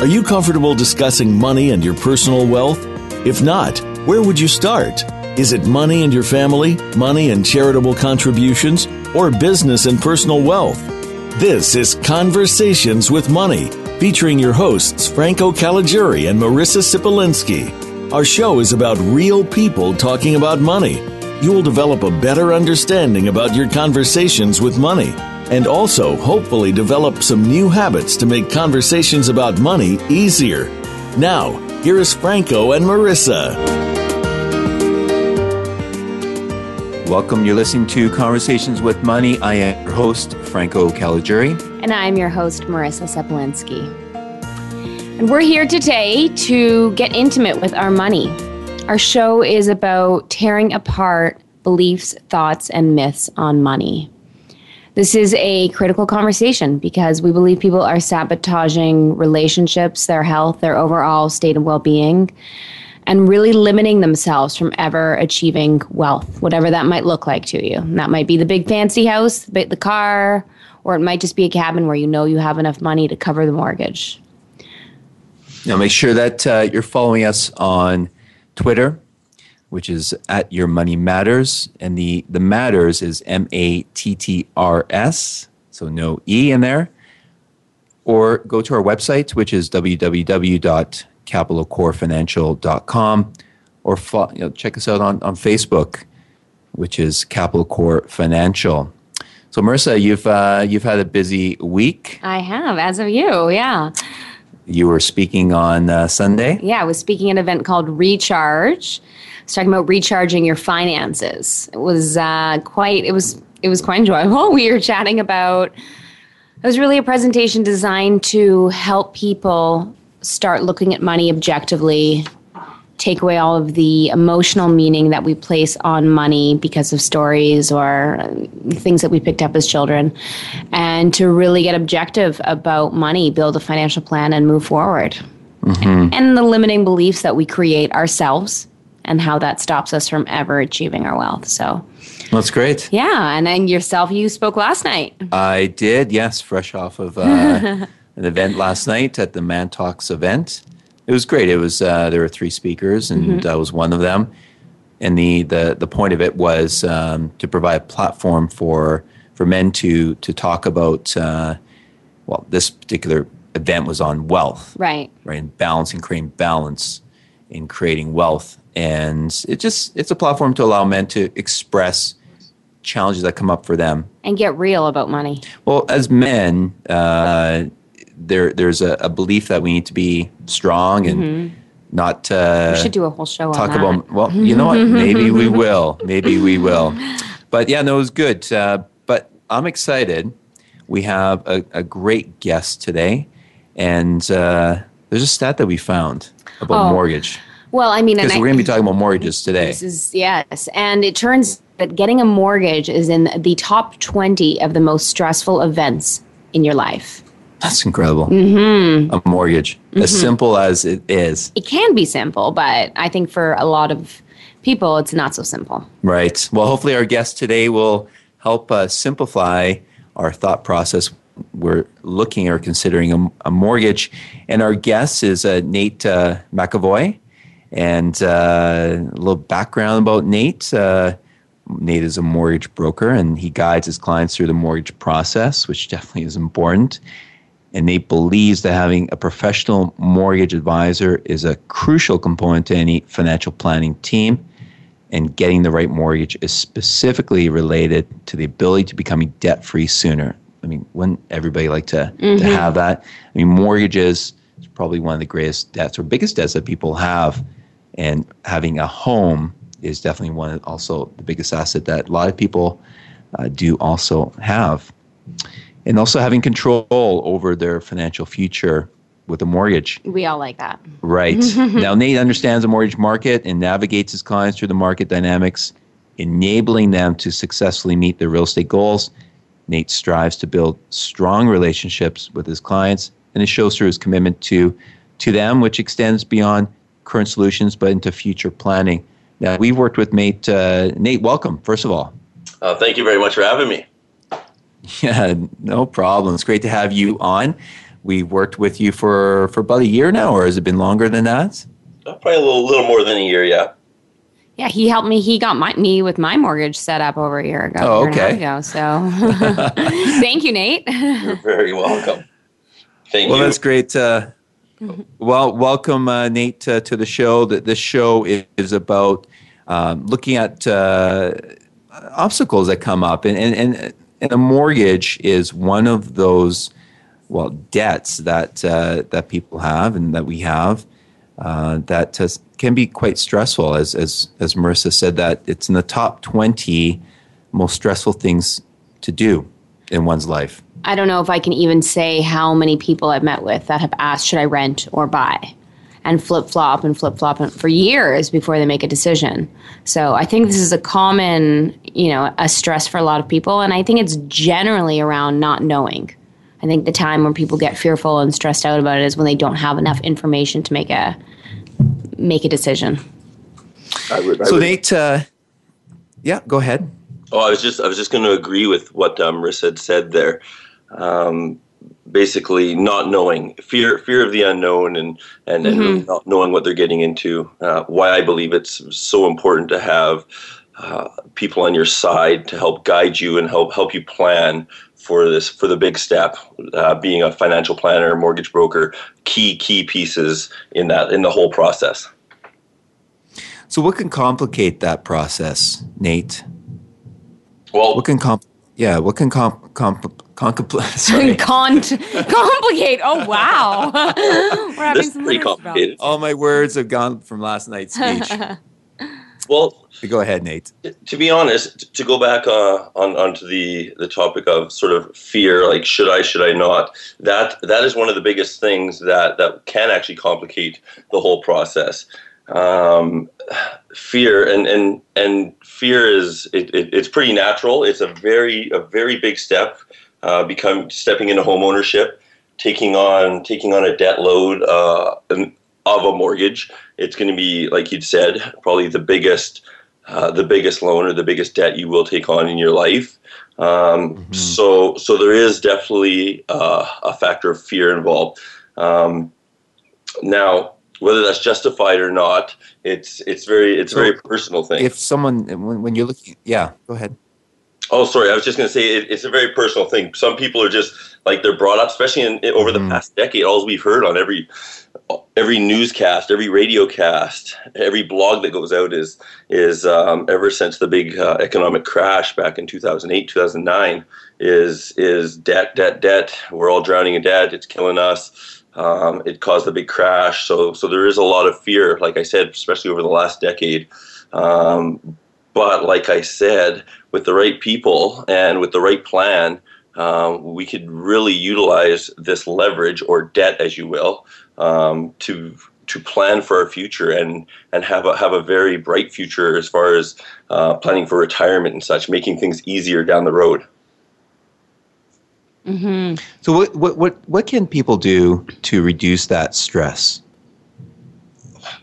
Are you comfortable discussing money and your personal wealth? If not, where would you start? Is it money and your family, money and charitable contributions, or business and personal wealth? This is Conversations with Money, featuring your hosts Franco Caliguri and Marissa Sipolinski. Our show is about real people talking about money. You will develop a better understanding about your conversations with money and also hopefully develop some new habits to make conversations about money easier. Now, here is Franco and Marissa. Welcome. You're listening to Conversations with Money. I am your host, Franco Caliguri. And I'm your host, Marissa Seplinsky. And we're here today to get intimate with our money. Our show is about tearing apart beliefs, thoughts, and myths on money. This is a critical conversation because we believe people are sabotaging relationships, their health, their overall state of well being, and really limiting themselves from ever achieving wealth, whatever that might look like to you. And that might be the big fancy house, the car, or it might just be a cabin where you know you have enough money to cover the mortgage. Now, make sure that uh, you're following us on Twitter which is at Your Money Matters. And the, the Matters is M A T T R S, so no E in there. Or go to our website, which is www.capitalcorefinancial.com. Or fo- you know, check us out on, on Facebook, which is Capital Core Financial. So, Marissa, you've, uh, you've had a busy week. I have, as of you, yeah. You were speaking on uh, Sunday? Yeah, I was speaking at an event called Recharge I was talking about recharging your finances. It was uh, quite it was it was quite enjoyable. We were chatting about it was really a presentation designed to help people start looking at money objectively, take away all of the emotional meaning that we place on money because of stories or things that we picked up as children, and to really get objective about money, build a financial plan, and move forward. Mm-hmm. And the limiting beliefs that we create ourselves and how that stops us from ever achieving our wealth. So that's great. Yeah. And then yourself, you spoke last night. I did, yes, fresh off of uh, an event last night at the Man Talks event. It was great. It was uh, there were three speakers, and mm-hmm. I was one of them. And the the the point of it was um, to provide a platform for for men to to talk about. Uh, well, this particular event was on wealth, right? Right, and balancing, creating balance in creating wealth and it just it's a platform to allow men to express challenges that come up for them and get real about money. Well, as men, uh, there there's a, a, belief that we need to be strong and mm-hmm. not. Uh, we should do a whole show talk about. Well, you know what? Maybe we will. Maybe we will. But yeah, no, it was good. Uh, but I'm excited. We have a, a great guest today, and uh, there's a stat that we found about oh. mortgage. Well, I mean, because we're going to be talking about mortgages today. This is yes, and it turns that getting a mortgage is in the top twenty of the most stressful events in your life. That's incredible. Mm-hmm. A mortgage, mm-hmm. as simple as it is. It can be simple, but I think for a lot of people, it's not so simple. Right. Well, hopefully, our guest today will help uh, simplify our thought process. We're looking or considering a, a mortgage, and our guest is uh, Nate uh, McAvoy. And uh, a little background about Nate. Uh, Nate is a mortgage broker and he guides his clients through the mortgage process, which definitely is important. And Nate believes that having a professional mortgage advisor is a crucial component to any financial planning team. And getting the right mortgage is specifically related to the ability to becoming debt free sooner. I mean, wouldn't everybody like to, mm-hmm. to have that? I mean, mortgages is probably one of the greatest debts or biggest debts that people have and having a home is definitely one of also the biggest asset that a lot of people uh, do also have. And also having control over their financial future with a mortgage. We all like that. Right. now, Nate understands the mortgage market and navigates his clients through the market dynamics, enabling them to successfully meet their real estate goals. Nate strives to build strong relationships with his clients, and it shows through his commitment to, to them, which extends beyond current solutions but into future planning. Now, we've worked with Nate. Uh, Nate, welcome, first of all. Uh, thank you very much for having me. Yeah, no problem. It's great to have you on. We worked with you for, for about a year now, or has it been longer than that? Uh, probably a little, little more than a year, yeah. Yeah, he helped me. He got my, me with my mortgage set up over a year ago. Oh, okay. Ago, so thank you, Nate. You're very welcome. Thank you. well, you. that's great. Uh, well, welcome, uh, Nate, uh, to the show. That this show is about um, looking at uh, obstacles that come up, and, and and and a mortgage is one of those well debts that uh, that people have and that we have uh, that can be quite stressful. As as as Marissa said, that it's in the top twenty most stressful things to do in one's life. I don't know if I can even say how many people I've met with that have asked, should I rent or buy? And flip flop and flip flop for years before they make a decision. So I think this is a common, you know, a stress for a lot of people. And I think it's generally around not knowing. I think the time when people get fearful and stressed out about it is when they don't have enough information to make a make a decision. I would, I So would- Nate, uh, yeah, go ahead. Oh, I was just I was just going to agree with what um, Marissa had said there. Um, basically, not knowing fear fear of the unknown and and, and really not knowing what they're getting into. Uh, why I believe it's so important to have uh, people on your side to help guide you and help help you plan for this for the big step. Uh, being a financial planner, mortgage broker, key key pieces in that in the whole process. So what can complicate that process, Nate? Well, What can comp? Yeah, what can comp? Comp compl- sorry. Con- complicate. Oh wow, we're having this some pretty words complicated. All my words have gone from last night's speech. Well, Go ahead, Nate. to be honest, to go back uh, on onto the the topic of sort of fear, like should I, should I not? That that is one of the biggest things that that can actually complicate the whole process. Um, fear and and and fear is it, it, it's pretty natural. It's a very a very big step. Uh, become stepping into home ownership, taking on taking on a debt load uh, of a mortgage. It's going to be like you'd said, probably the biggest uh, the biggest loan or the biggest debt you will take on in your life. Um, So, so there is definitely uh, a factor of fear involved. Um, now, whether that's justified or not, it's it's very it's a very personal thing. If someone when, when you're looking, yeah, go ahead. Oh, sorry. I was just going to say it, it's a very personal thing. Some people are just like they're brought up, especially in, over the past decade. All we've heard on every every newscast, every radio cast, every blog that goes out is is um, ever since the big uh, economic crash back in 2008, 2009 is is debt, debt, debt. We're all drowning in debt. It's killing us. Um, it caused a big crash. So so there is a lot of fear, like I said, especially over the last decade. Um, but like I said, with the right people and with the right plan, um, we could really utilize this leverage or debt, as you will, um, to to plan for our future and and have a have a very bright future as far as uh, planning for retirement and such, making things easier down the road. So what what what what can people do to reduce that stress?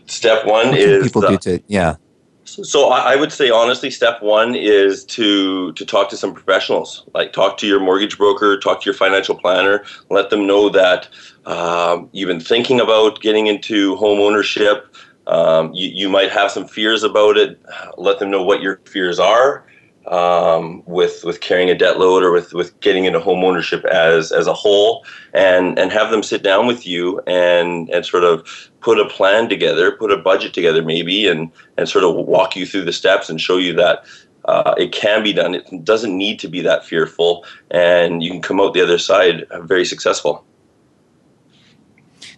Step one What can is people uh, do to yeah. So I, I would say honestly, step one is to to talk to some professionals. Like talk to your mortgage broker, talk to your financial planner. Let them know that um, you've been thinking about getting into home ownership. Um, you, you might have some fears about it. Let them know what your fears are um, with with carrying a debt load or with, with getting into home ownership as as a whole, and and have them sit down with you and and sort of put a plan together, put a budget together maybe, and and sort of walk you through the steps and show you that. Uh, it can be done. It doesn't need to be that fearful, and you can come out the other side very successful.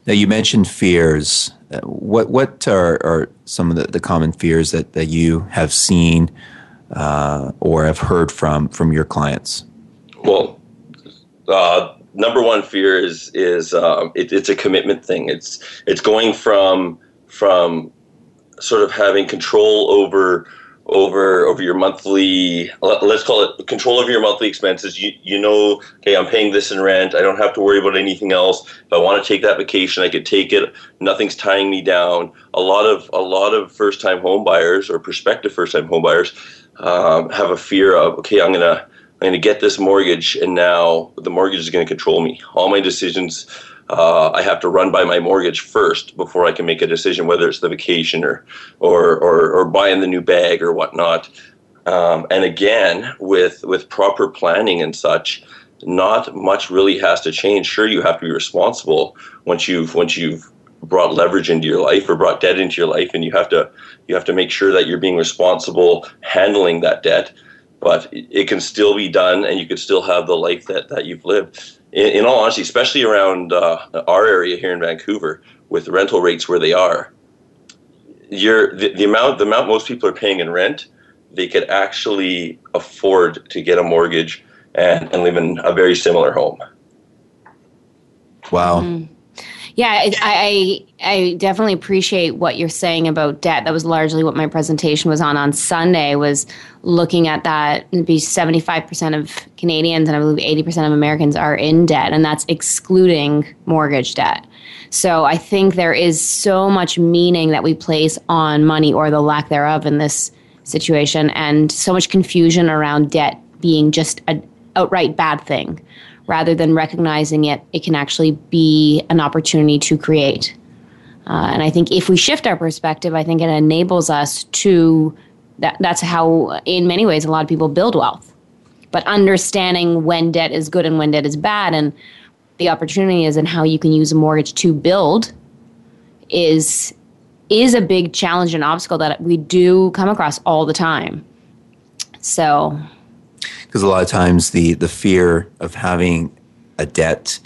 Now you mentioned fears. Uh, What what are, are some of the, the common fears that, that you have seen uh, or have heard from from your clients? Well, uh, number one fear is is um, it, it's a commitment thing. It's it's going from from sort of having control over over over your monthly let's call it control over your monthly expenses. You you know okay i'm paying this in rent. I don't have to worry about anything else. If i want to take that vacation i could take it. Nothing's tying me down. A lot of a lot of first time home buyers or prospective first time home buyers um, have a fear of okay i'm gonna i'm gonna get this mortgage and now the mortgage is gonna control me all my decisions uh, I have to run by my mortgage first before I can make a decision whether it's the vacation or or or, or buying the new bag or whatnot. Um, and again, with with proper planning and such, not much really has to change. Sure, you have to be responsible once you've once you've brought leverage into your life or brought debt into your life, and you have to you have to make sure that you're being responsible handling that debt. But it can still be done, and you could still have the life that, that you've lived in, in all honesty, especially around uh, our area here in Vancouver, with rental rates where they are, you're, the, the amount the amount most people are paying in rent, they could actually afford to get a mortgage and, and live in a very similar home. Wow. Mm-hmm. Yeah, I, I, I definitely appreciate what you're saying about debt. That was largely what my presentation was on on Sunday. Was looking at that. It'd be 75% of Canadians and I believe 80% of Americans are in debt, and that's excluding mortgage debt. So I think there is so much meaning that we place on money or the lack thereof in this situation, and so much confusion around debt being just an outright bad thing rather than recognizing it, it can actually be an opportunity to create. Uh, and I think if we shift our perspective, I think it enables us to. That, that's how, in many ways, a lot of people build wealth. But understanding when debt is good and when debt is bad, and the opportunity is, and how you can use a mortgage to build, is is a big challenge and obstacle that we do come across all the time. So because a lot of times the the fear of having a debt,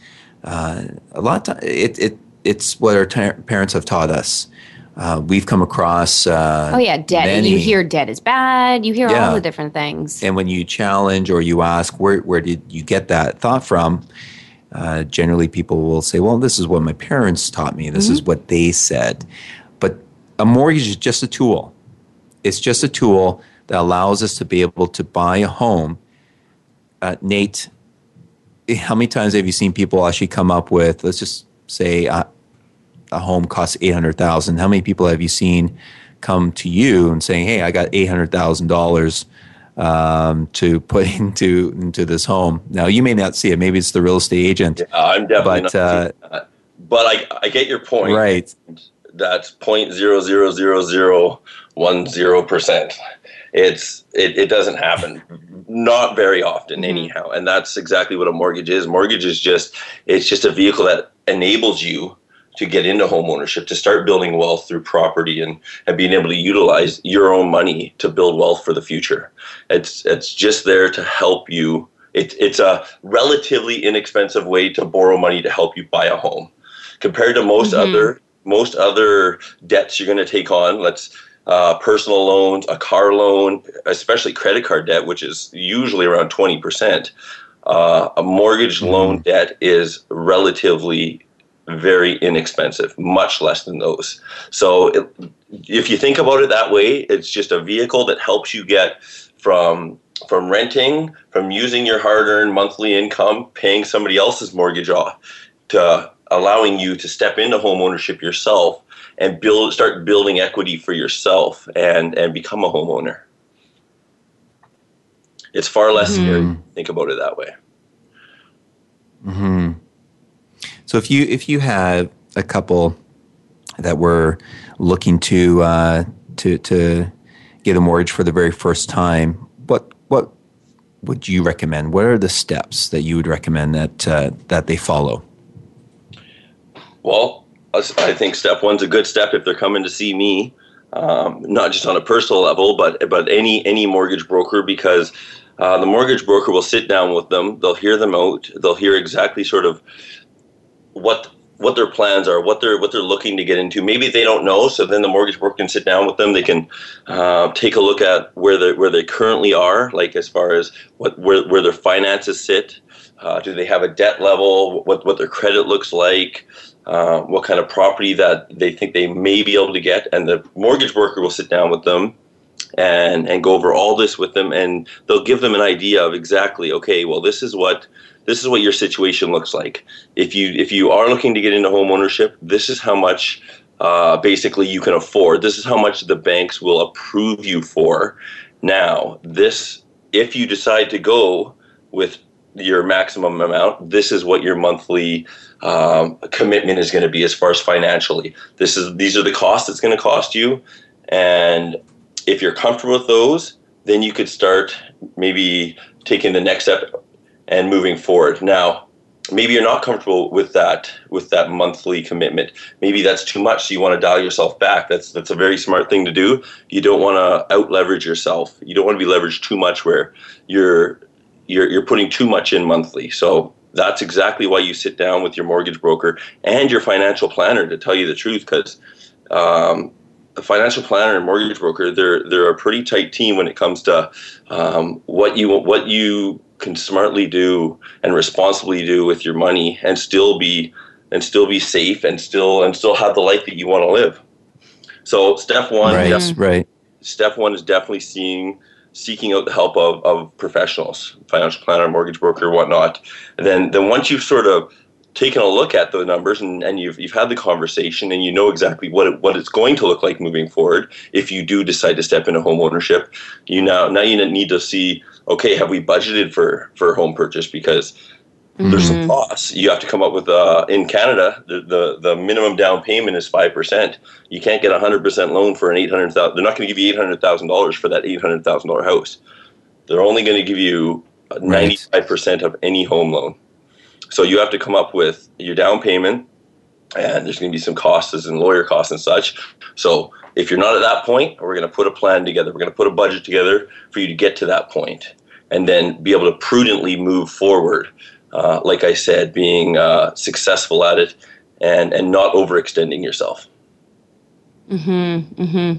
uh, a lot of it, it it's what our t- parents have taught us. Uh, we've come across. Uh, oh yeah, debt. Many, you hear debt is bad. You hear yeah. all the different things. And when you challenge or you ask, where where did you get that thought from? Uh, generally, people will say, "Well, this is what my parents taught me. This mm-hmm. is what they said." But a mortgage is just a tool. It's just a tool that allows us to be able to buy a home uh, Nate, how many times have you seen people actually come up with, let's just say, uh, a home costs eight hundred thousand? How many people have you seen come to you and saying, "Hey, I got eight hundred thousand um, dollars to put into into this home"? Now you may not see it. Maybe it's the real estate agent. Yeah, I'm definitely but, not uh. But I I get your point. Right. That's point zero zero zero zero one zero percent. It's it, it doesn't happen not very often mm-hmm. anyhow and that's exactly what a mortgage is. Mortgage is just it's just a vehicle that enables you to get into home ownership to start building wealth through property and, and being able to utilize your own money to build wealth for the future. It's it's just there to help you. It, it's a relatively inexpensive way to borrow money to help you buy a home. Compared to most mm-hmm. other most other debts you're going to take on let's uh, personal loans, a car loan, especially credit card debt, which is usually around 20%. Uh, a mortgage mm-hmm. loan debt is relatively very inexpensive, much less than those. So it, if you think about it that way, it's just a vehicle that helps you get from from renting, from using your hard-earned monthly income, paying somebody else's mortgage off, to allowing you to step into home ownership yourself and build start building equity for yourself and and become a homeowner. It's far less mm-hmm. scary. Think about it that way. Hmm. So if you if you had a couple that were looking to uh, to to get a mortgage for the very first time, what what would you recommend? What are the steps that you would recommend that uh, that they follow? Well, I think step one's a good step if they're coming to see me, um, not just on a personal level, but but any any mortgage broker because uh, the mortgage broker will sit down with them. They'll hear them out. They'll hear exactly sort of what what their plans are, what they're what they're looking to get into. Maybe they don't know, so then the mortgage broker can sit down with them. They can uh, take a look at where they where they currently are, like as far as what where where their finances sit. Uh, do they have a debt level? What what their credit looks like? Uh, what kind of property that they think they may be able to get? And the mortgage broker will sit down with them and and go over all this with them, and they'll give them an idea of exactly okay. Well, this is what this is what your situation looks like. If you if you are looking to get into home ownership, this is how much uh, basically you can afford. This is how much the banks will approve you for. Now, this if you decide to go with your maximum amount, this is what your monthly um, commitment is going to be as far as financially. This is these are the costs it's going to cost you, and if you're comfortable with those, then you could start maybe taking the next step and moving forward. Now, maybe you're not comfortable with that with that monthly commitment. Maybe that's too much. So you want to dial yourself back. That's that's a very smart thing to do. You don't want to out leverage yourself. You don't want to be leveraged too much where you're you're you're putting too much in monthly. So that's exactly why you sit down with your mortgage broker and your financial planner to tell you the truth because um, a financial planner and mortgage broker they're they're a pretty tight team when it comes to um, what you what you can smartly do and responsibly do with your money and still be and still be safe and still and still have the life that you want to live. So step one, right, def- right. Step one is definitely seeing seeking out the help of, of professionals, financial planner, mortgage broker, whatnot. Then then once you've sort of taken a look at the numbers and, and you've, you've had the conversation and you know exactly what it, what it's going to look like moving forward if you do decide to step into home ownership you now now you need to see okay have we budgeted for for home purchase because mm-hmm. there's some costs you have to come up with uh, in canada the, the, the minimum down payment is 5% you can't get a 100% loan for an 800000 they're not going to give you $800000 for that $800000 house they're only going to give you 95% of any home loan so you have to come up with your down payment, and there's going to be some costs and lawyer costs and such. So if you're not at that point, we're going to put a plan together. We're going to put a budget together for you to get to that point, and then be able to prudently move forward. Uh, like I said, being uh, successful at it and and not overextending yourself. Hmm. Hmm.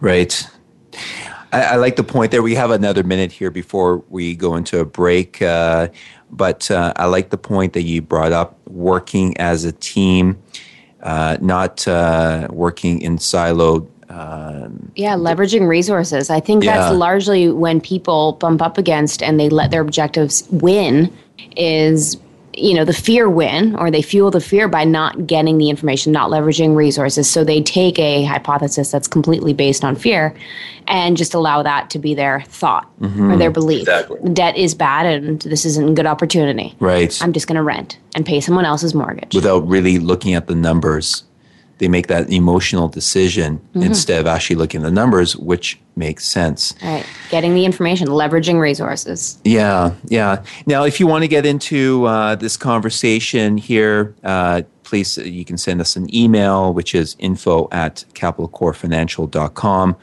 Right. I, I, like the point there. We have another minute here before we go into a break. Uh, but uh, I like the point that you brought up working as a team, uh, not uh, working in siloed. Um, yeah, leveraging resources. I think yeah. that's largely when people bump up against and they let their objectives win is you know the fear win or they fuel the fear by not getting the information not leveraging resources. So they take a hypothesis that's completely based on fear and just allow that to be their thought mm-hmm. or their belief. Exactly. debt is bad and this isn't a good opportunity. Right. I'm just going to rent and pay someone else's mortgage. Without really looking at the numbers they make that emotional decision mm-hmm. instead of actually looking at the numbers, which makes sense. Right. Getting the information, leveraging resources. Yeah, yeah. Now, if you want to get into uh, this conversation here, uh, please, uh, you can send us an email, which is info at capitalcorefinancial.com.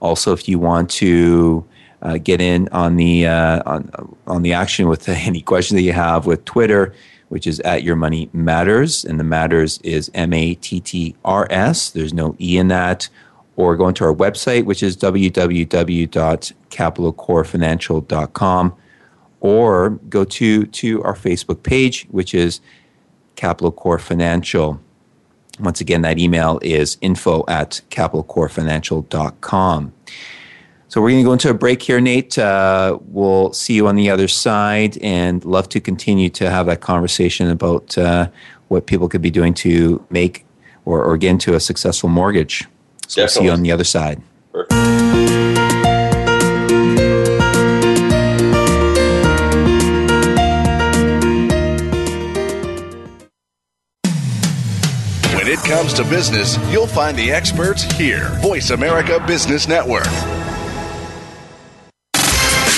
Also, if you want to uh, get in on the uh, on, on the action with any questions that you have with Twitter, which is at Your Money Matters. And the Matters is M A T T R S. There's no E in that. Or go into our website, which is www.capitalcorefinancial.com. Or go to, to our Facebook page, which is Capital Core Financial. Once again, that email is info at capitalcorefinancial.com. So we're going to go into a break here, Nate. Uh, we'll see you on the other side and love to continue to have that conversation about uh, what people could be doing to make or, or get into a successful mortgage. So we'll see you on the other side. Perfect. When it comes to business, you'll find the experts here. Voice America Business Network.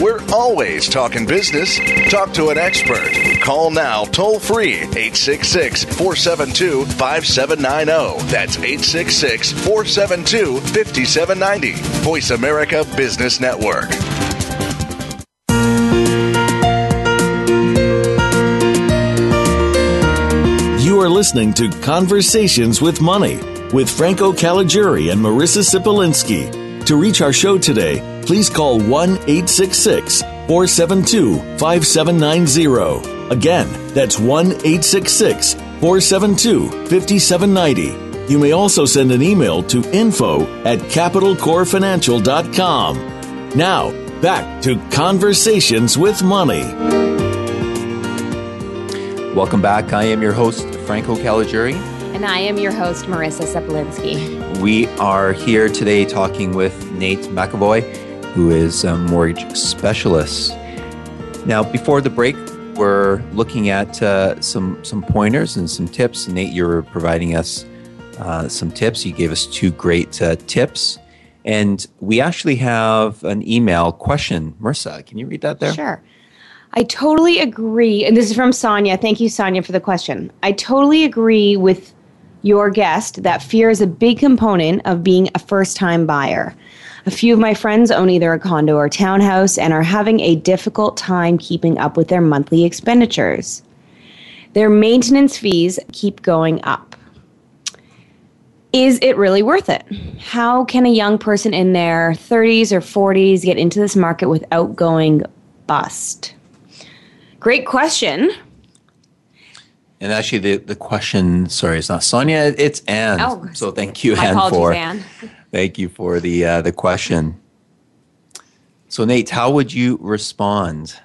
We're always talking business. Talk to an expert. Call now toll free 866 472 5790. That's 866 472 5790. Voice America Business Network. You are listening to Conversations with Money with Franco Caliguri and Marissa Sipolinski. To reach our show today, please call 1 866 472 5790. Again, that's 1 866 472 5790. You may also send an email to info at capitalcorefinancial.com. Now, back to Conversations with Money. Welcome back. I am your host, Franco Caliguri. And I am your host, Marissa Sepolinski. We are here today talking with Nate McAvoy, who is a mortgage specialist. Now, before the break, we're looking at uh, some some pointers and some tips. Nate, you're providing us uh, some tips. You gave us two great uh, tips, and we actually have an email question. Marissa, can you read that there? Sure. I totally agree. And this is from Sonia. Thank you, Sonia, for the question. I totally agree with your guest that fear is a big component of being a first time buyer. A few of my friends own either a condo or townhouse and are having a difficult time keeping up with their monthly expenditures. Their maintenance fees keep going up. Is it really worth it? How can a young person in their 30s or 40s get into this market without going bust? Great question. And actually, the, the question, sorry, it's not Sonia, it's Anne. Oh, so thank you, Anne, for Anne. Thank you for the uh, the question. So Nate, how would you respond?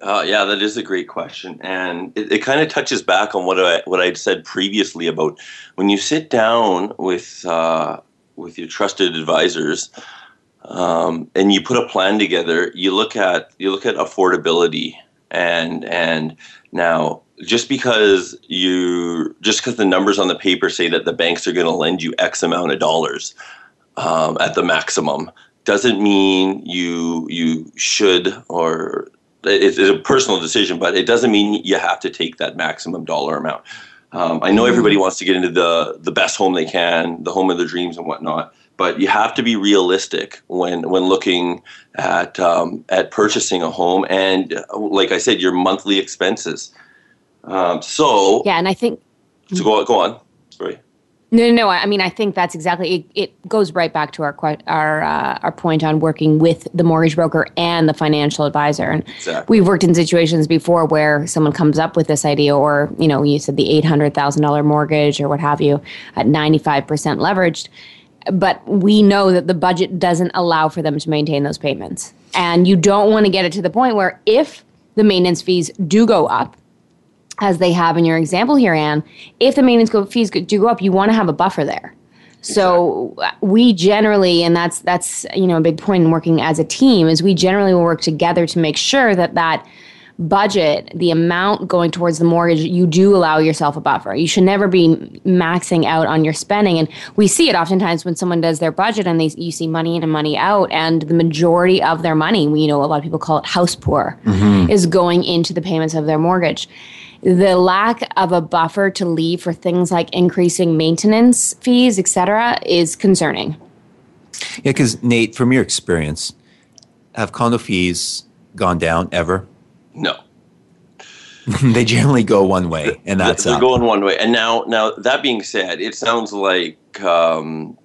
Uh, yeah, that is a great question, and it, it kind of touches back on what I what I'd said previously about when you sit down with uh, with your trusted advisors um, and you put a plan together. You look at you look at affordability, and and now just because you just because the numbers on the paper say that the banks are going to lend you X amount of dollars um, at the maximum doesn't mean you you should or it's, it's a personal decision, but it doesn't mean you have to take that maximum dollar amount. Um, I know everybody wants to get into the the best home they can, the home of their dreams and whatnot, but you have to be realistic when when looking at um, at purchasing a home and, like I said, your monthly expenses. Um, so Yeah, and I think so go go on. Sorry. No, no, no. I mean, I think that's exactly. It, it goes right back to our our uh, our point on working with the mortgage broker and the financial advisor. And Exactly. we've worked in situations before where someone comes up with this idea, or you know, you said the eight hundred thousand dollar mortgage or what have you, at ninety five percent leveraged, but we know that the budget doesn't allow for them to maintain those payments, and you don't want to get it to the point where if the maintenance fees do go up as they have in your example here, Anne, if the maintenance go- fees do go up, you want to have a buffer there. So we generally, and that's that's you know a big point in working as a team, is we generally will work together to make sure that that budget, the amount going towards the mortgage, you do allow yourself a buffer. You should never be maxing out on your spending. And we see it oftentimes when someone does their budget and they you see money in and money out, and the majority of their money, we you know a lot of people call it house poor, mm-hmm. is going into the payments of their mortgage. The lack of a buffer to leave for things like increasing maintenance fees, et cetera, is concerning. Yeah, because Nate, from your experience, have condo fees gone down ever? No. they generally go one way, and that's they're up. going one way. And now, now that being said, it sounds like um,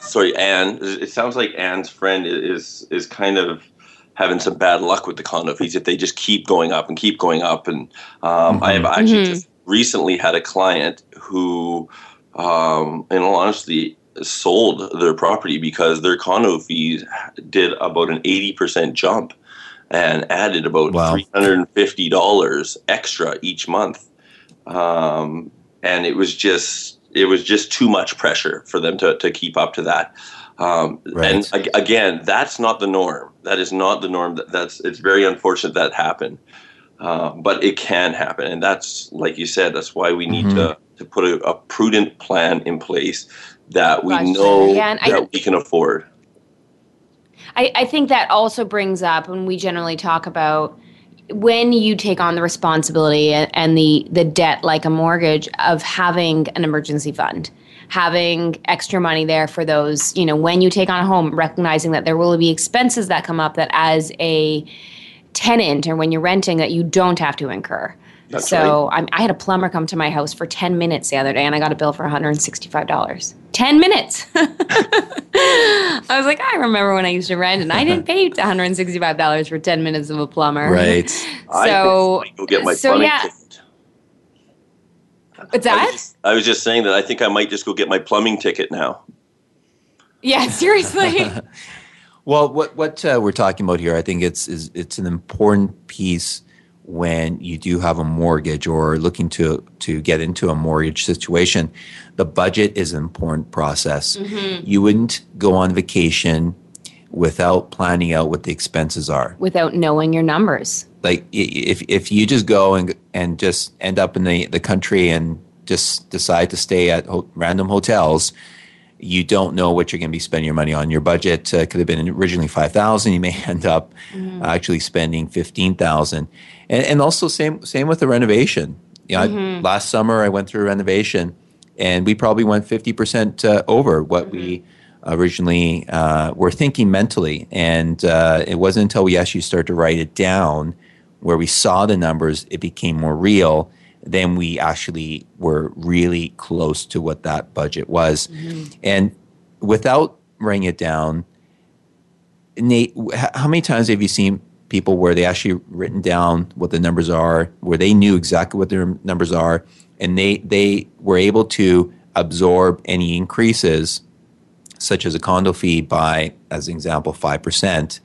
sorry, Anne. It sounds like Anne's friend is is kind of having some bad luck with the condo fees if they just keep going up and keep going up. And um, mm-hmm. I have actually mm-hmm. just recently had a client who, um, in all honesty, sold their property because their condo fees did about an 80% jump and added about wow. $350 extra each month. Um, and it was just it was just too much pressure for them to, to keep up to that. Um, right. And again, that's not the norm. That is not the norm. That's it's very unfortunate that happened, uh, but it can happen, and that's like you said. That's why we need mm-hmm. to to put a, a, prudent plan in place that we gotcha. know yeah, that I, we can afford. I, I think that also brings up when we generally talk about when you take on the responsibility and the the debt like a mortgage of having an emergency fund having extra money there for those you know when you take on a home recognizing that there will be expenses that come up that as a tenant or when you're renting that you don't have to incur that's so right. i had a plumber come to my house for 10 minutes the other day and I got a bill for $165. 10 minutes. I was like, I remember when I used to rent and I didn't pay $165 for 10 minutes of a plumber. Right. So, go get my so yeah. Ticket. What's that? I was, just, I was just saying that I think I might just go get my plumbing ticket now. Yeah, seriously. well, what what uh, we're talking about here, I think it's is it's an important piece when you do have a mortgage or looking to to get into a mortgage situation the budget is an important process mm-hmm. you wouldn't go on vacation without planning out what the expenses are without knowing your numbers like if if you just go and and just end up in the the country and just decide to stay at ho- random hotels you don't know what you're going to be spending your money on. Your budget uh, could have been originally five thousand. You may end up mm-hmm. actually spending fifteen thousand, and, and also same same with the renovation. You know, mm-hmm. I, last summer I went through a renovation, and we probably went fifty percent uh, over what mm-hmm. we originally uh, were thinking mentally. And uh, it wasn't until we actually started to write it down, where we saw the numbers, it became more real then we actually were really close to what that budget was. Mm-hmm. And without writing it down, Nate, how many times have you seen people where they actually written down what the numbers are, where they knew exactly what their numbers are, and they they were able to absorb any increases, such as a condo fee by, as an example, five percent.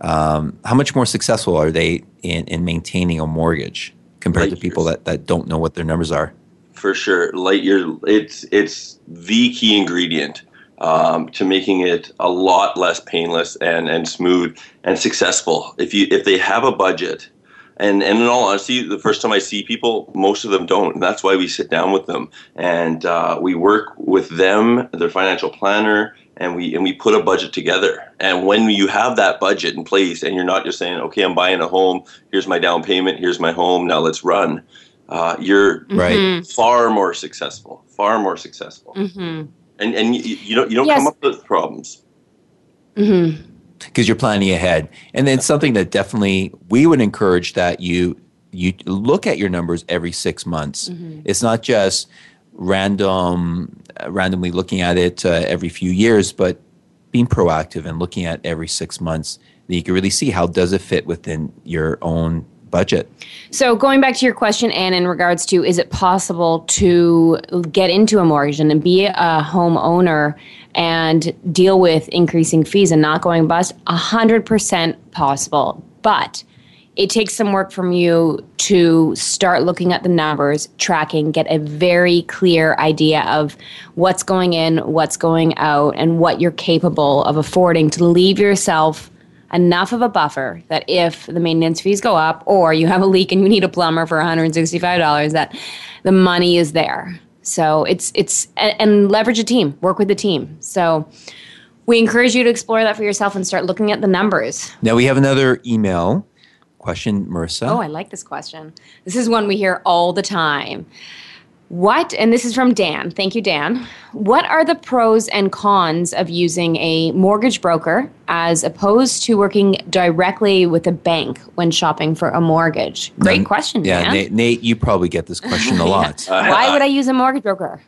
Um, how much more successful are they in, in maintaining a mortgage? compared light to people that, that don't know what their numbers are. For sure, light year. It's it's the key ingredient um, to making it a lot less painless and and smooth and successful. If you if they have a budget, and and in all honesty, the first time I see people, most of them don't. And that's why we sit down with them and uh, we work with them, their financial planner, and we and we put a budget together. And when you have that budget in place, and you're not just saying, "Okay, I'm buying a home. Here's my down payment. Here's my home. Now let's run." Uh, you're right. Mm-hmm. far more successful. Far more successful. Mm-hmm. And and you, you don't you don't yes. come up with problems. Mm-hmm because you're planning ahead. And then something that definitely we would encourage that you you look at your numbers every six months. Mm-hmm. It's not just random randomly looking at it uh, every few years, but being proactive and looking at every six months that you can really see how does it fit within your own budget. So going back to your question, Anne, in regards to is it possible to get into a mortgage and be a homeowner and deal with increasing fees and not going bust? A hundred percent possible, but it takes some work from you to start looking at the numbers, tracking, get a very clear idea of what's going in, what's going out, and what you're capable of affording to leave yourself enough of a buffer that if the maintenance fees go up or you have a leak and you need a plumber for $165 that the money is there. So it's it's and leverage a team, work with the team. So we encourage you to explore that for yourself and start looking at the numbers. Now we have another email question, Marissa. Oh, I like this question. This is one we hear all the time. What, and this is from Dan. Thank you, Dan. What are the pros and cons of using a mortgage broker as opposed to working directly with a bank when shopping for a mortgage? Great question, yeah, Dan. Nate, Nate, you probably get this question a lot. Why would I use a mortgage broker?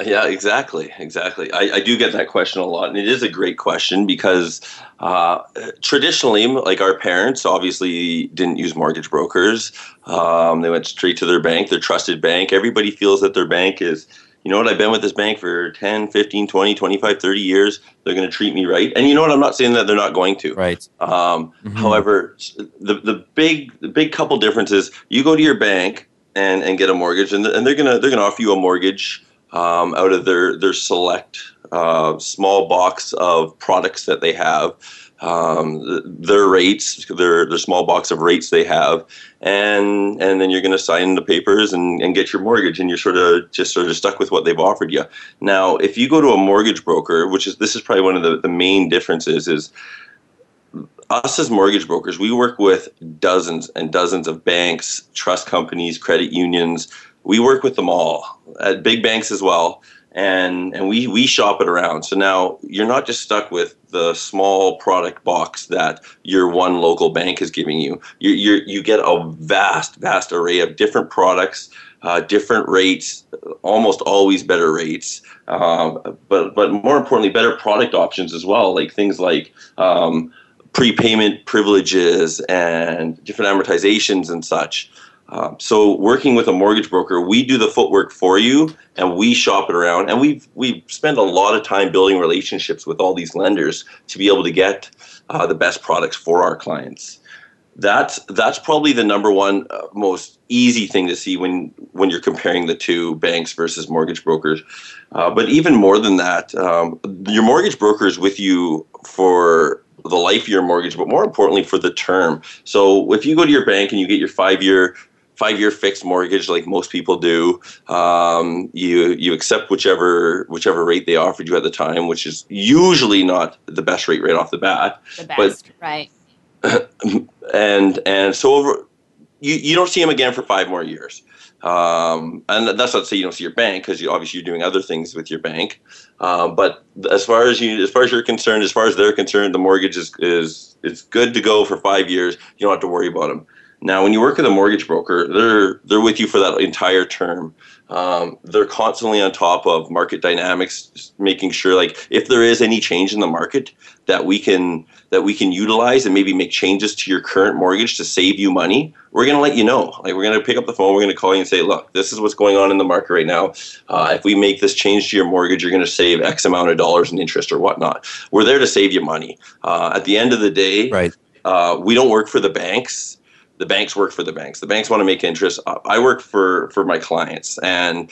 Yeah, exactly, exactly. I, I, do get that question a lot, and it is a great question because uh, traditionally, like our parents, obviously didn't use mortgage brokers. Um, they went straight to their bank, their trusted bank. Everybody feels that their bank is, you know what, I've been with this bank for 10, 15, 20, 25, 30 years. They're going to treat me right. And you know what, I'm not saying that they're not going to. Right. Um, mm-hmm. However, the, the big the big couple differences, you go to your bank and, and get a mortgage, and, and they're gonna they're gonna offer you a mortgage um, out of their their select uh, small box of products that they have, um, their rates, their their small box of rates they have, and and then you're going to sign the papers and, and get your mortgage, and you're sort of just sort of stuck with what they've offered you. Now, if you go to a mortgage broker, which is this is probably one of the, the main differences, is us as mortgage brokers, we work with dozens and dozens of banks, trust companies, credit unions, we work with them all at big banks as well. And and we we shop it around. So now you're not just stuck with the small product box that your one local bank is giving you. You you you get a vast vast array of different products uh, different rates almost always better rates um, but but more importantly better product options as well like things like um, prepayment privileges and different amortizations and such um, so working with a mortgage broker, we do the footwork for you, and we shop it around, and we we spend a lot of time building relationships with all these lenders to be able to get uh, the best products for our clients. That's that's probably the number one uh, most easy thing to see when when you're comparing the two banks versus mortgage brokers. Uh, but even more than that, um, your mortgage broker is with you for the life of your mortgage, but more importantly for the term. So if you go to your bank and you get your five year five year fixed mortgage like most people do. Um, you you accept whichever whichever rate they offered you at the time, which is usually not the best rate right off the bat. The best, but, right? And and so over, you you don't see them again for five more years. Um, and that's not to say you don't see your bank because you obviously you're doing other things with your bank. Um, but as far as you, as far as you're concerned, as far as they're concerned, the mortgage is is it's good to go for five years. You don't have to worry about them. Now, when you work with a mortgage broker, they're they're with you for that entire term. Um, they're constantly on top of market dynamics, making sure like if there is any change in the market that we can that we can utilize and maybe make changes to your current mortgage to save you money. We're going to let you know. Like we're going to pick up the phone. We're going to call you and say, look, this is what's going on in the market right now. Uh, if we make this change to your mortgage, you're going to save X amount of dollars in interest or whatnot. We're there to save you money. Uh, at the end of the day, right. Uh, we don't work for the banks the banks work for the banks. The banks want to make interest. I work for for my clients, and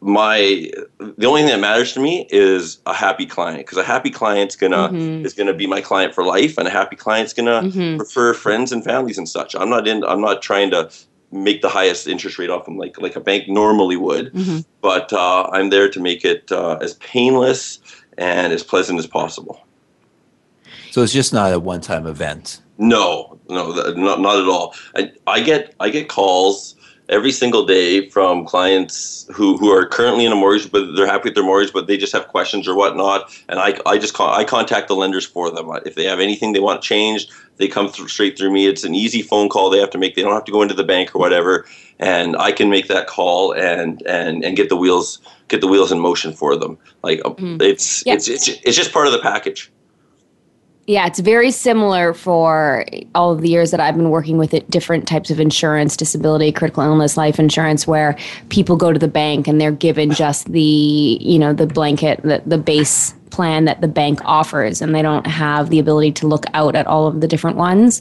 my the only thing that matters to me is a happy client because a happy client's gonna mm-hmm. is gonna be my client for life, and a happy client's gonna mm-hmm. prefer friends and families and such. I'm not in. I'm not trying to make the highest interest rate off them like like a bank normally would, mm-hmm. but uh, I'm there to make it uh, as painless and as pleasant as possible. So it's just not a one-time event. No, no, not not at all. I, I get I get calls every single day from clients who, who are currently in a mortgage, but they're happy with their mortgage, but they just have questions or whatnot. And I, I just call, I contact the lenders for them. If they have anything they want changed, they come through, straight through me. It's an easy phone call they have to make. They don't have to go into the bank or whatever. And I can make that call and, and, and get the wheels get the wheels in motion for them. Like mm. it's, yeah. it's it's it's just part of the package. Yeah, it's very similar for all of the years that I've been working with it, different types of insurance, disability, critical illness, life insurance, where people go to the bank and they're given just the, you know, the blanket, the, the base plan that the bank offers and they don't have the ability to look out at all of the different ones.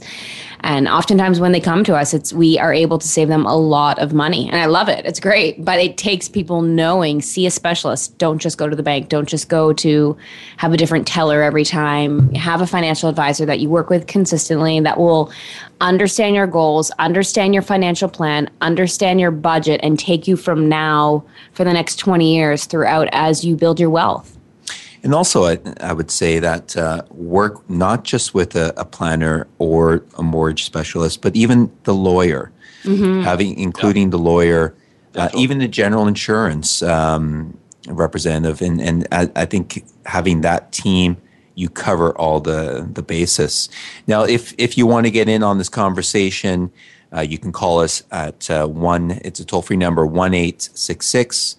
And oftentimes when they come to us it's we are able to save them a lot of money and i love it. It's great but it takes people knowing see a specialist don't just go to the bank don't just go to have a different teller every time. Have a financial advisor that you work with consistently that will understand your goals understand your financial plan understand your budget and take you from now for the next 20 years throughout as you build your wealth and also, I, I would say that uh, work not just with a, a, planner or a mortgage specialist, but even the lawyer, mm-hmm. having including yeah. the lawyer, uh, even the general insurance um, representative, and and I, I, think having that team, you cover all the the basis. Now, if if you want to get in on this conversation, uh, you can call us at uh, one. It's a toll free number one eight six six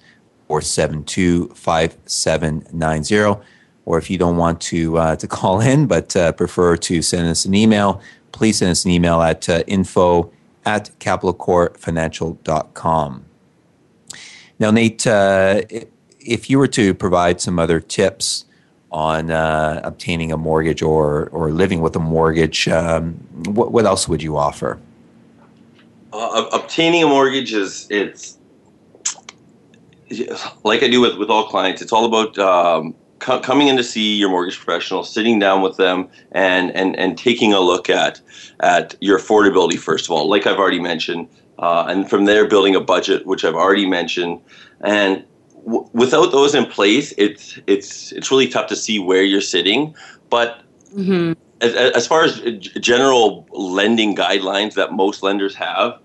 472 5790. Or if you don't want to, uh, to call in but uh, prefer to send us an email, please send us an email at uh, info at capitalcorefinancial.com. Now, Nate, uh, if you were to provide some other tips on uh, obtaining a mortgage or, or living with a mortgage, um, what, what else would you offer? Uh, obtaining a mortgage is it's like I do with, with all clients. It's all about um, co- coming in to see your mortgage professional, sitting down with them, and and and taking a look at at your affordability first of all. Like I've already mentioned, uh, and from there building a budget, which I've already mentioned, and w- without those in place, it's it's it's really tough to see where you're sitting. But mm-hmm. as, as far as general lending guidelines that most lenders have,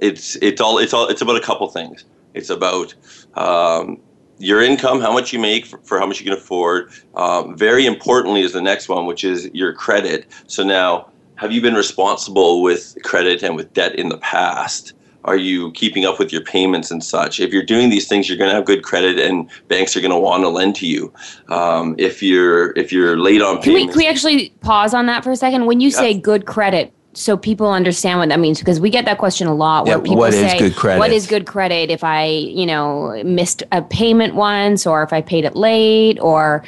it's it's all it's all it's about a couple things. It's about um, your income, how much you make for, for how much you can afford. Um, very importantly, is the next one, which is your credit. So now, have you been responsible with credit and with debt in the past? Are you keeping up with your payments and such? If you're doing these things, you're going to have good credit, and banks are going to want to lend to you. Um, if you're if you're late on payments, can we, can we actually pause on that for a second? When you yeah. say good credit, so people understand what that means because we get that question a lot where yeah, people what say is good credit? what is good credit if i you know missed a payment once or if i paid it late? Or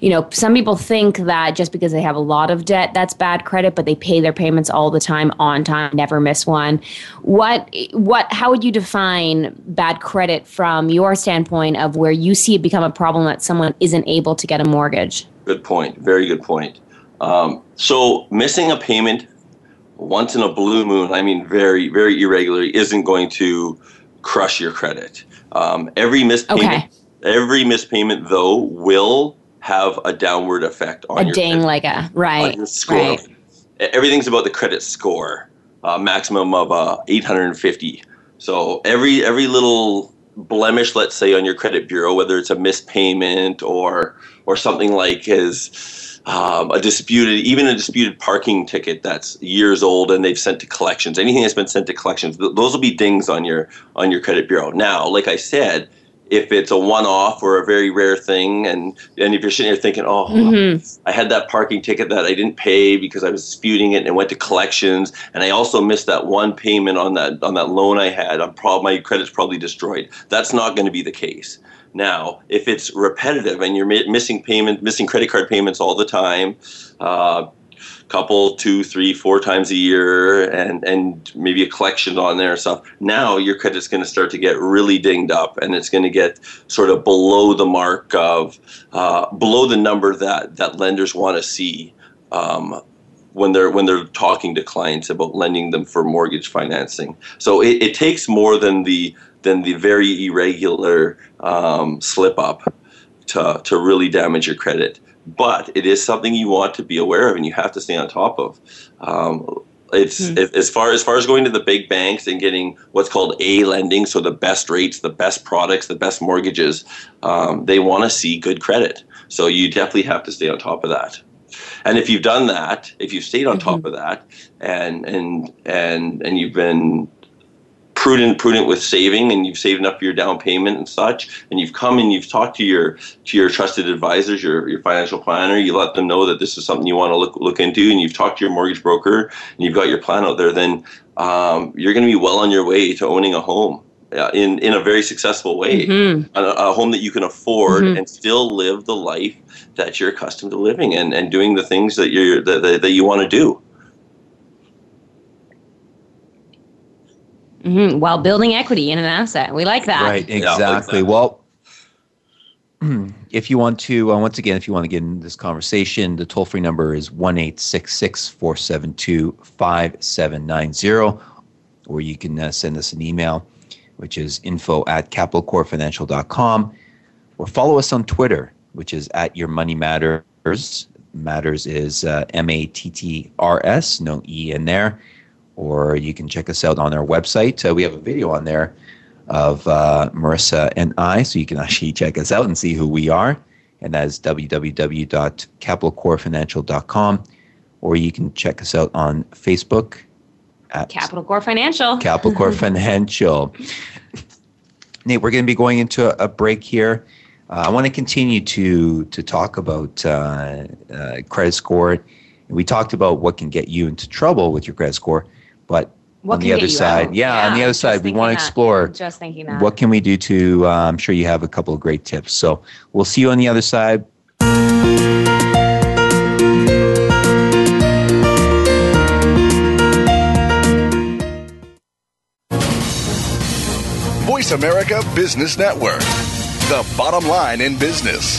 you know some people think that just because they have a lot of debt that's bad credit but they pay their payments all the time on time never miss one. What what how would you define bad credit from your standpoint of where you see it become a problem that someone isn't able to get a mortgage? Good point. Very good point. Um, so missing a payment once in a blue moon, I mean very, very irregularly, isn't going to crush your credit. Um, every missed payment, every missed payment though will have a downward effect on a your ding credit, like a right score. Right. Everything's about the credit score, uh, maximum of uh, 850. So every every little blemish, let's say, on your credit bureau, whether it's a missed payment or or something like his um, a disputed, even a disputed parking ticket that's years old and they've sent to collections. Anything that's been sent to collections, th- those will be dings on your on your credit bureau. Now, like I said, if it's a one-off or a very rare thing, and and if you're sitting there thinking, oh, mm-hmm. I had that parking ticket that I didn't pay because I was disputing it and it went to collections, and I also missed that one payment on that on that loan I had. I'm prob- my credit's probably destroyed. That's not going to be the case. Now, if it's repetitive and you're missing payment, missing credit card payments all the time, uh, couple, two, three, four times a year, and and maybe a collection on there and stuff. Now your credit's going to start to get really dinged up, and it's going to get sort of below the mark of uh, below the number that that lenders want to see. Um, when they're when they're talking to clients about lending them for mortgage financing, so it, it takes more than the than the very irregular um, slip up to, to really damage your credit. But it is something you want to be aware of and you have to stay on top of. Um, it's mm. it, as far as far as going to the big banks and getting what's called A lending, so the best rates, the best products, the best mortgages. Um, they want to see good credit, so you definitely have to stay on top of that. And if you've done that, if you've stayed on mm-hmm. top of that, and and and and you've been prudent prudent with saving and you've saved enough for your down payment and such and you've come and you've talked to your to your trusted advisors your your financial planner you let them know that this is something you want to look look into and you've talked to your mortgage broker and you've got your plan out there then um, you're going to be well on your way to owning a home uh, in in a very successful way mm-hmm. a, a, home that you can afford mm-hmm. and still live the life that you're accustomed to living and, and doing the things that you're that, that, that you want to do mm-hmm. while building equity in an asset. We like that. Right, exactly. Yeah, well, if you want to, uh, once again, if you want to get in this conversation, the toll free number is 1 472 5790, or you can uh, send us an email, which is info at capitalcorefinancial.com, or follow us on Twitter, which is at Your Money Matters. Matters is uh, M A T T R S, no E in there or you can check us out on our website. Uh, we have a video on there of uh, Marissa and I, so you can actually check us out and see who we are. And that is www.capitalcorefinancial.com, or you can check us out on Facebook at Capital Core Financial. Capital Core Financial. Nate, we're going to be going into a, a break here. Uh, I want to continue to to talk about uh, uh, credit score. We talked about what can get you into trouble with your credit score, but What on the other side, out? yeah, on the other side, we want to that. explore Just thinking that. what can we do to. Uh, I'm sure you have a couple of great tips. So we'll see you on the other side. Voice America Business Network, the bottom line in business.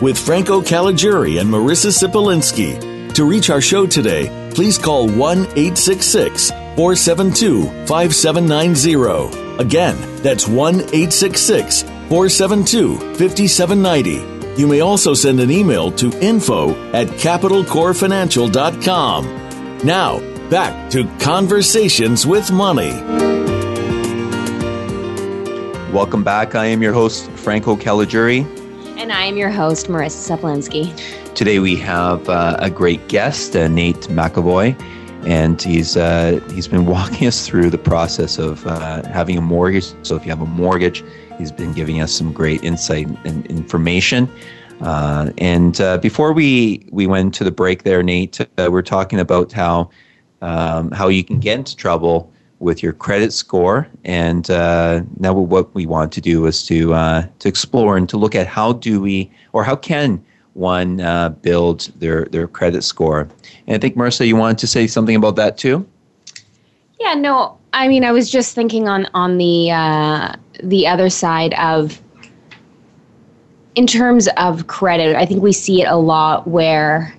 with Franco Caligiuri and Marissa Sipolinski. To reach our show today, please call 1 866 472 5790. Again, that's 1 866 472 5790. You may also send an email to info at capitalcorefinancial.com. Now, back to Conversations with Money. Welcome back. I am your host, Franco Caligiuri. And I am your host, Marissa Saplinsky. Today we have uh, a great guest, uh, Nate McAvoy, and he's uh, he's been walking us through the process of uh, having a mortgage. So if you have a mortgage, he's been giving us some great insight and information. Uh, and uh, before we we went to the break, there, Nate, uh, we're talking about how um, how you can get into trouble with your credit score. And uh, now what we want to do is to uh, to explore and to look at how do we or how can one uh, build their their credit score. And I think Marissa, you wanted to say something about that too. Yeah, no, I mean, I was just thinking on on the uh, the other side of, in terms of credit, I think we see it a lot where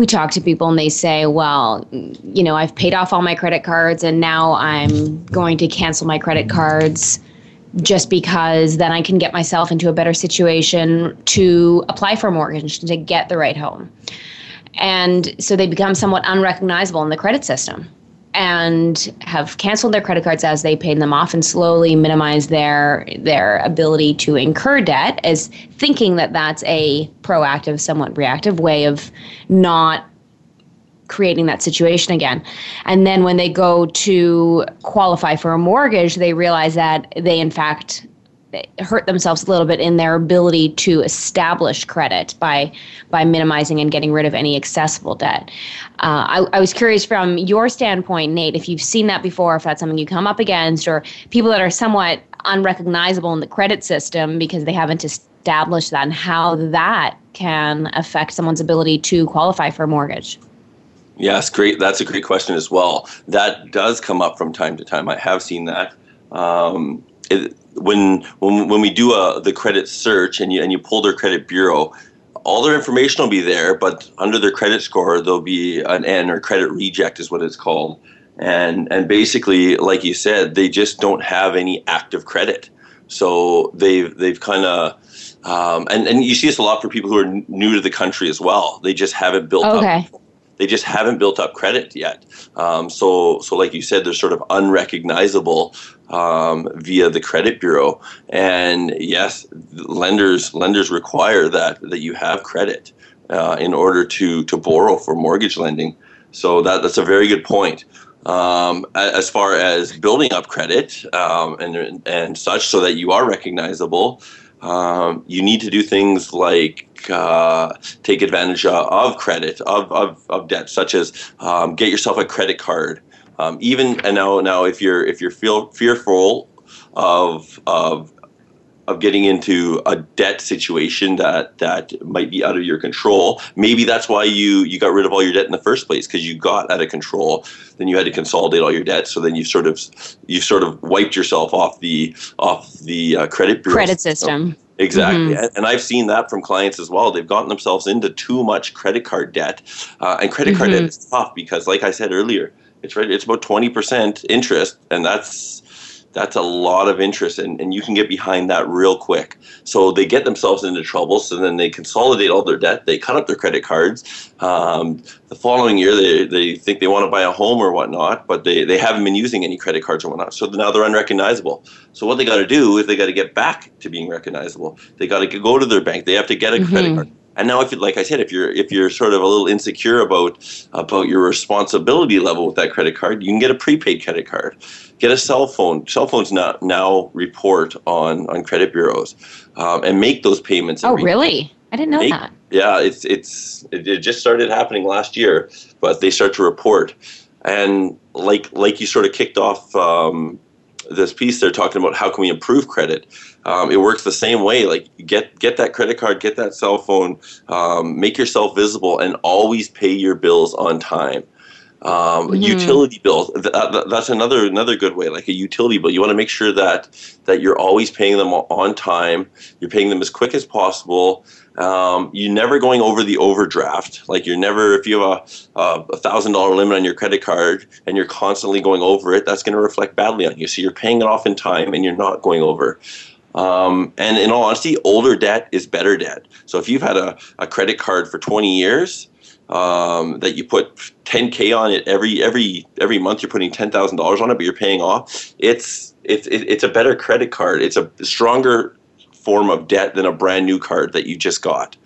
we talk to people and they say, well, you know, I've paid off all my credit cards and now I'm going to cancel my credit cards just because then I can get myself into a better situation to apply for a mortgage to get the right home. And so they become somewhat unrecognizable in the credit system and have canceled their credit cards as they paid them off and slowly minimize their their ability to incur debt as thinking that that's a proactive somewhat reactive way of not creating that situation again. And then when they go to qualify for a mortgage they realize that they in fact hurt themselves a little bit in their ability to establish credit by by minimizing and getting rid of any accessible debt. Uh, I, I was curious from your standpoint, Nate, if you've seen that before, if that's something you come up against, or people that are somewhat unrecognizable in the credit system because they haven't established that, and how that can affect someone's ability to qualify for a mortgage. Yes, great. That's a great question as well. That does come up from time to time. I have seen that. Um, it, when when when we do a the credit search and you and you pull their credit bureau, all their information will be there, but under their credit score there'll be an N or credit reject is what it's called. And and basically, like you said, they just don't have any active credit. So they've they've kind of um, and and you see this a lot for people who are new to the country as well. They just haven't built Okay. up they just haven't built up credit yet. Um, so, so like you said, they're sort of unrecognizable um, via the credit bureau. And yes, lenders lenders require that that you have credit uh, in order to to borrow for mortgage lending. So that that's a very good point. Um, as far as building up credit um, and and such, so that you are recognizable, um, you need to do things like uh, take advantage of credit of, of, of debt, such as um, get yourself a credit card. Um, even and now now if you're if you're feel fearful of of of getting into a debt situation that that might be out of your control. Maybe that's why you you got rid of all your debt in the first place because you got out of control. Then you had to consolidate all your debt. So then you sort of you sort of wiped yourself off the off the uh, credit bureau credit system. Exactly, mm-hmm. and I've seen that from clients as well. They've gotten themselves into too much credit card debt, uh, and credit card mm-hmm. debt is tough because, like I said earlier, it's right. It's about twenty percent interest, and that's that's a lot of interest and, and you can get behind that real quick. So they get themselves into trouble so then they consolidate all their debt they cut up their credit cards. Um, the following year they, they think they want to buy a home or whatnot but they, they haven't been using any credit cards or whatnot. So now they're unrecognizable. So what they got to do is they got to get back to being recognizable. They got to go to their bank. They have to get a mm-hmm. credit card and now, if you, like I said, if you're if you're sort of a little insecure about about your responsibility level with that credit card, you can get a prepaid credit card. Get a cell phone. Cell phones now now report on on credit bureaus um, and make those payments. Oh, really? I didn't know make, that. Yeah, it's it's it, it just started happening last year, but they start to report. And like like you sort of kicked off um, this piece, they're talking about how can we improve credit um, it works the same way. Like get get that credit card, get that cell phone, um, make yourself visible, and always pay your bills on time. Um, mm-hmm. Utility bills. Th- th- that's another another good way. Like a utility bill, you want to make sure that that you're always paying them on time. You're paying them as quick as possible. Um, you're never going over the overdraft. Like you're never, if you have a thousand dollar limit on your credit card and you're constantly going over it, that's going to reflect badly on you. So you're paying it off in time and you're not going over. Um, and in all honesty, older debt is better debt. So if you've had a, a credit card for 20 years, um, that you put 10k on it every every every month, you're putting ten thousand dollars on it, but you're paying off. It's it's it's a better credit card. It's a stronger form of debt than a brand new card that you just got.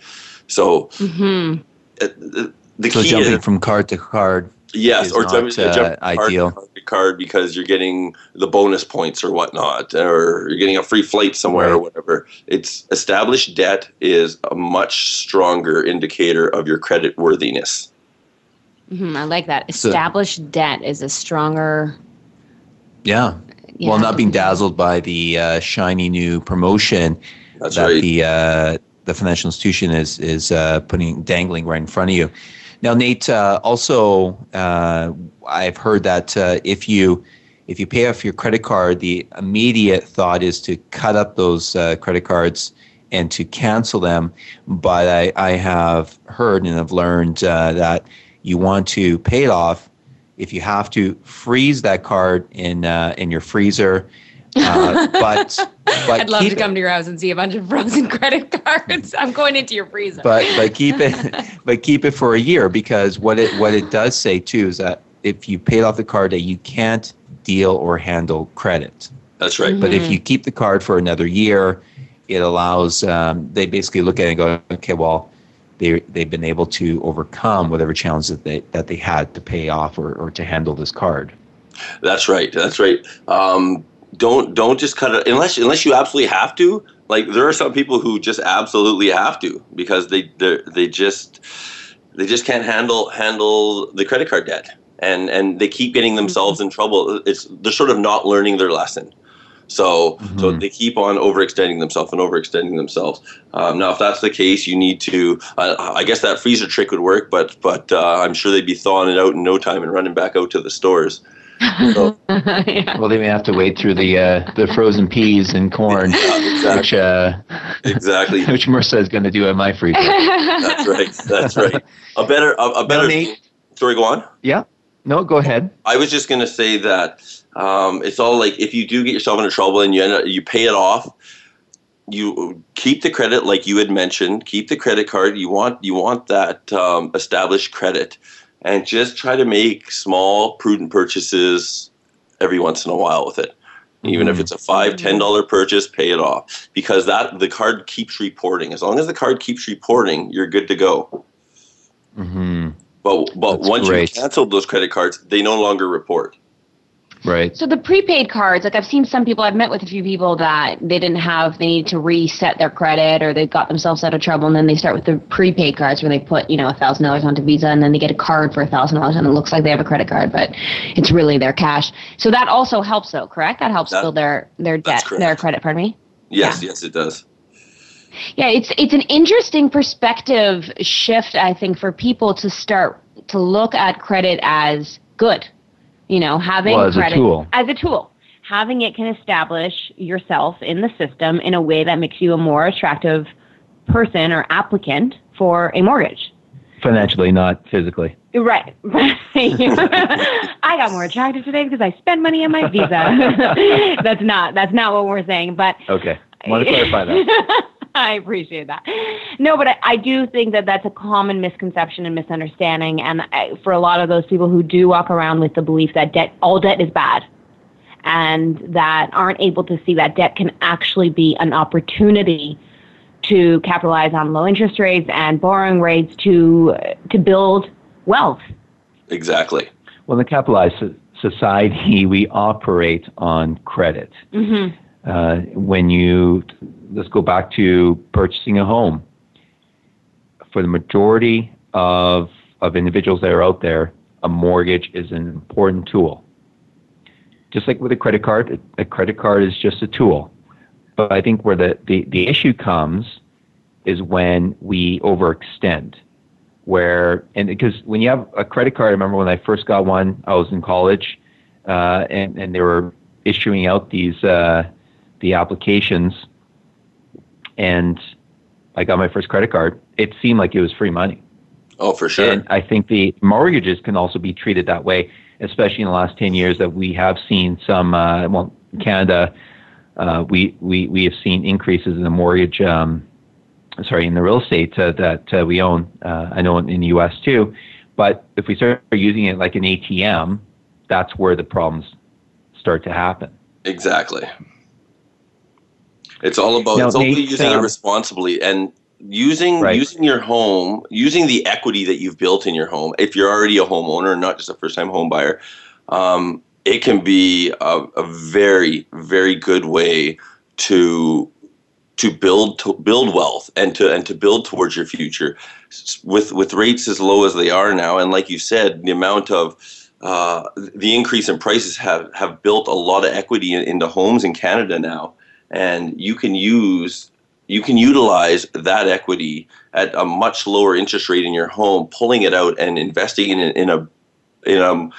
So mm-hmm. Uh, the, the so jumping is, from card to card Yes, or not, jump, uh, jump ideal. Card, to card because you're getting the bonus points or whatnot, or you're getting a free flight somewhere right. or whatever. It's established debt is a much stronger indicator of your credit worthiness. Mm-hmm, I like that. Established so, debt is a stronger. Yeah. Yeah. Well, not being dazzled by the uh, shiny new promotion That's that right. the uh, the financial institution is is uh, putting dangling right in front of you. Now, Nate, uh, also, uh, I've heard that uh, if you if you pay off your credit card, the immediate thought is to cut up those uh, credit cards and to cancel them. But I, I have heard and have learned uh, that you want to pay it off. If you have to freeze that card in uh, in your freezer, uh, but, but I'd love to come to your house and see a bunch of frozen credit cards. I'm going into your freezer. But but keep it but keep it for a year because what it what it does say too is that if you paid off the card that you can't deal or handle credit. That's right. Mm-hmm. But if you keep the card for another year, it allows um, they basically look at it and go, okay, well, they they've been able to overcome whatever challenge that they that they had to pay off or, or to handle this card. That's right. That's right. Um, don't don't just cut it unless unless you absolutely have to. Like there are some people who just absolutely have to because they they they just they just can't handle handle the credit card debt and and they keep getting themselves in trouble. It's they're sort of not learning their lesson. So, mm-hmm. so they keep on overextending themselves and overextending themselves. Um, now, if that's the case, you need to. Uh, I guess that freezer trick would work, but but uh, I'm sure they'd be thawing it out in no time and running back out to the stores. So, yeah. Well, they may have to wait through the uh, the frozen peas and corn, yeah, exactly. which uh, exactly which Marissa is going to do in my freezer. That's right. That's right. A better a, a better. No, sorry, go on. Yeah. No, go ahead. I was just going to say that um, it's all like if you do get yourself into trouble and you end up, you pay it off, you keep the credit like you had mentioned. Keep the credit card. You want you want that um, established credit and just try to make small, prudent purchases every once in a while with it. Even if it's a five, ten dollar purchase, pay it off because that the card keeps reporting. As long as the card keeps reporting, you're good to go. Mm-hmm. But but That's once great. you cancel those credit cards, they no longer report. Right. So the prepaid cards, like I've seen some people, I've met with a few people that they didn't have, they need to reset their credit or they got themselves out of trouble, and then they start with the prepaid cards where they put, you know, a thousand dollars onto Visa, and then they get a card for a thousand dollars, and it looks like they have a credit card, but it's really their cash. So that also helps, though, correct? That helps That- build their their debt, correct. their credit. Pardon me. Yes, yes, it does. Yeah, it's it's an interesting perspective shift, I think, for people to start to look at credit as good. You know, having Well, as a credit tool. as a tool. Having it can establish yourself in the system in a way that makes you a more attractive person or applicant for a mortgage. Financially, not physically. Right. I got more attractive today because I spend money on my visa. that's not that's not what we're saying, but Okay. Want to clarify that? I appreciate that. No, but I, I do think that that's a common misconception and misunderstanding. And I, for a lot of those people who do walk around with the belief that debt, all debt is bad, and that aren't able to see that debt can actually be an opportunity to capitalize on low interest rates and borrowing rates to to build wealth. Exactly. Well, in the capitalized society, we operate on credit. Mm-hmm. Uh, when you, let's go back to purchasing a home. For the majority of, of individuals that are out there, a mortgage is an important tool. Just like with a credit card, a credit card is just a tool. But I think where the, the, the issue comes is when we overextend. Where, and because when you have a credit card, I remember when I first got one, I was in college, uh, and, and they were issuing out these, uh, the applications and I got my first credit card. It seemed like it was free money. Oh, for sure. And I think the mortgages can also be treated that way, especially in the last 10 years that we have seen some, uh, well, Canada, uh, we, we, we have seen increases in the mortgage, um, sorry, in the real estate uh, that uh, we own. Uh, I know in, in the U.S. too. But if we start using it like an ATM, that's where the problems start to happen. Exactly. It's all about Now, it's only Nate, using it um, responsibly and using Right. using your home, using the equity that you've built in your home. If you're already a homeowner, and not just a first time home buyer, um, it can be a, a very very good way to to build to build wealth and to and to build towards your future with with rates as low as they are now and like you said the amount of uh, the increase in prices have have built a lot of equity in, into homes in Canada now and you can use you can utilize that equity at a much lower interest rate in your home pulling it out and investing in, in a in a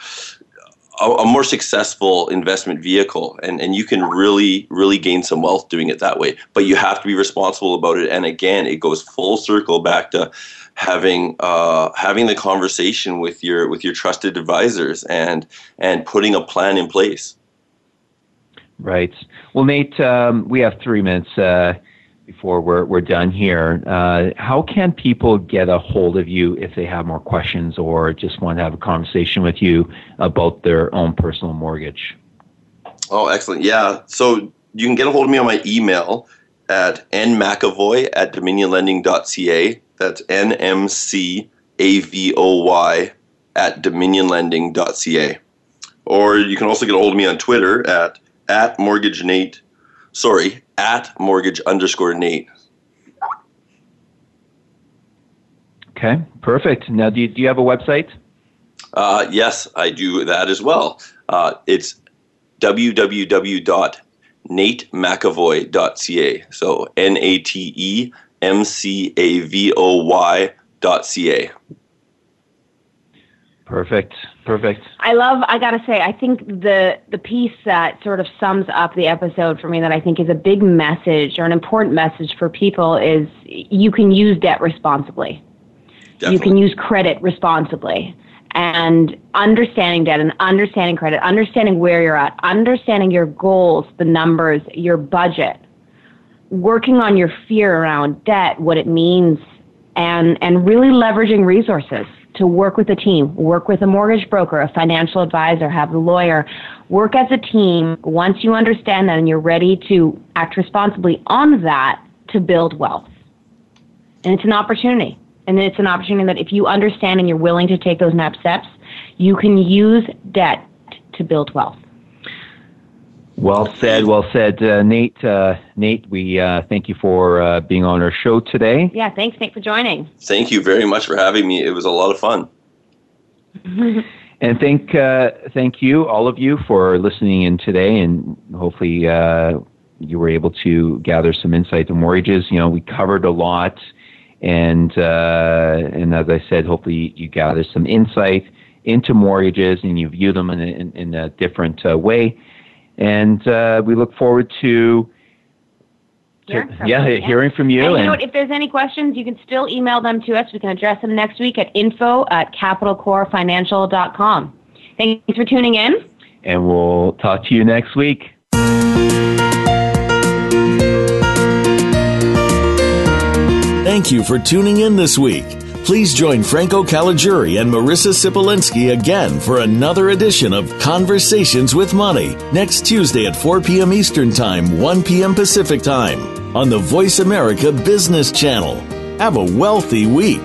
a, a more successful investment vehicle. And, and you can really really gain some wealth doing it that way. But you have to be responsible about it. And again it goes full circle back to having uh, having the conversation with your with your trusted advisors and and putting a plan in place Right. Well, Nate, um, we have three minutes uh, before we're, we're done here. Uh, how can people get a hold of you if they have more questions or just want to have a conversation with you about their own personal mortgage? Oh, excellent. Yeah. So you can get a hold of me on my email at nmcavoy at dominionlending.ca. That's N-M-C-A-V-O-Y at dominionlending.ca. Or you can also get a hold of me on Twitter at, at mortgage Nate. Sorry, at mortgage underscore Nate. Okay, perfect. Now, do you, do you have a website? Uh, yes, I do that as well. Uh, it's www.natemcavoy.ca. So N A T E M C A V O Y dot C A. Perfect, perfect. I love. I gotta say, I think the the piece that sort of sums up the episode for me that I think is a big message or an important message for people is you can use debt responsibly. You can use credit responsibly. And understanding debt and understanding credit, understanding where you're at, understanding your goals, the numbers, your budget, working on your fear around debt, what it means, and and really leveraging resources to work with a team, work with a mortgage broker, a financial advisor, have a lawyer, work as a team. Once you understand that and you're ready to act responsibly on that to build wealth. And it's an opportunity. And it's an opportunity that if you understand and you're willing to take those next steps, you can use debt to build wealth. Well said. Well said, uh, Nate. Uh, Nate, we uh, thank you for uh, being on our show today. Yeah, thanks, Nate, for joining. Thank you very much for having me. It was a lot of fun. and thank uh, thank you, all of you, for listening in today, and hopefully uh, you were able to gather some insight to mortgages. You know, we covered a lot, and and as I said, hopefully you gather some insight into mortgages and you view them in a, in, in a different way. And uh, we look forward to, to yeah, you, hearing from you. And, and you know what? If there's any questions, you can still email them to us. We can address them next week at info at capitalcorefinancial.com. Thanks for tuning in. And we'll talk to you next week. Thank you for tuning in this week. Please join Franco Caligiuri and Marissa Sipolinski again for another edition of Conversations with Money next Tuesday at 4 p.m. Eastern Time, 1 p.m. Pacific Time on the Voice America Business Channel. Have a wealthy week.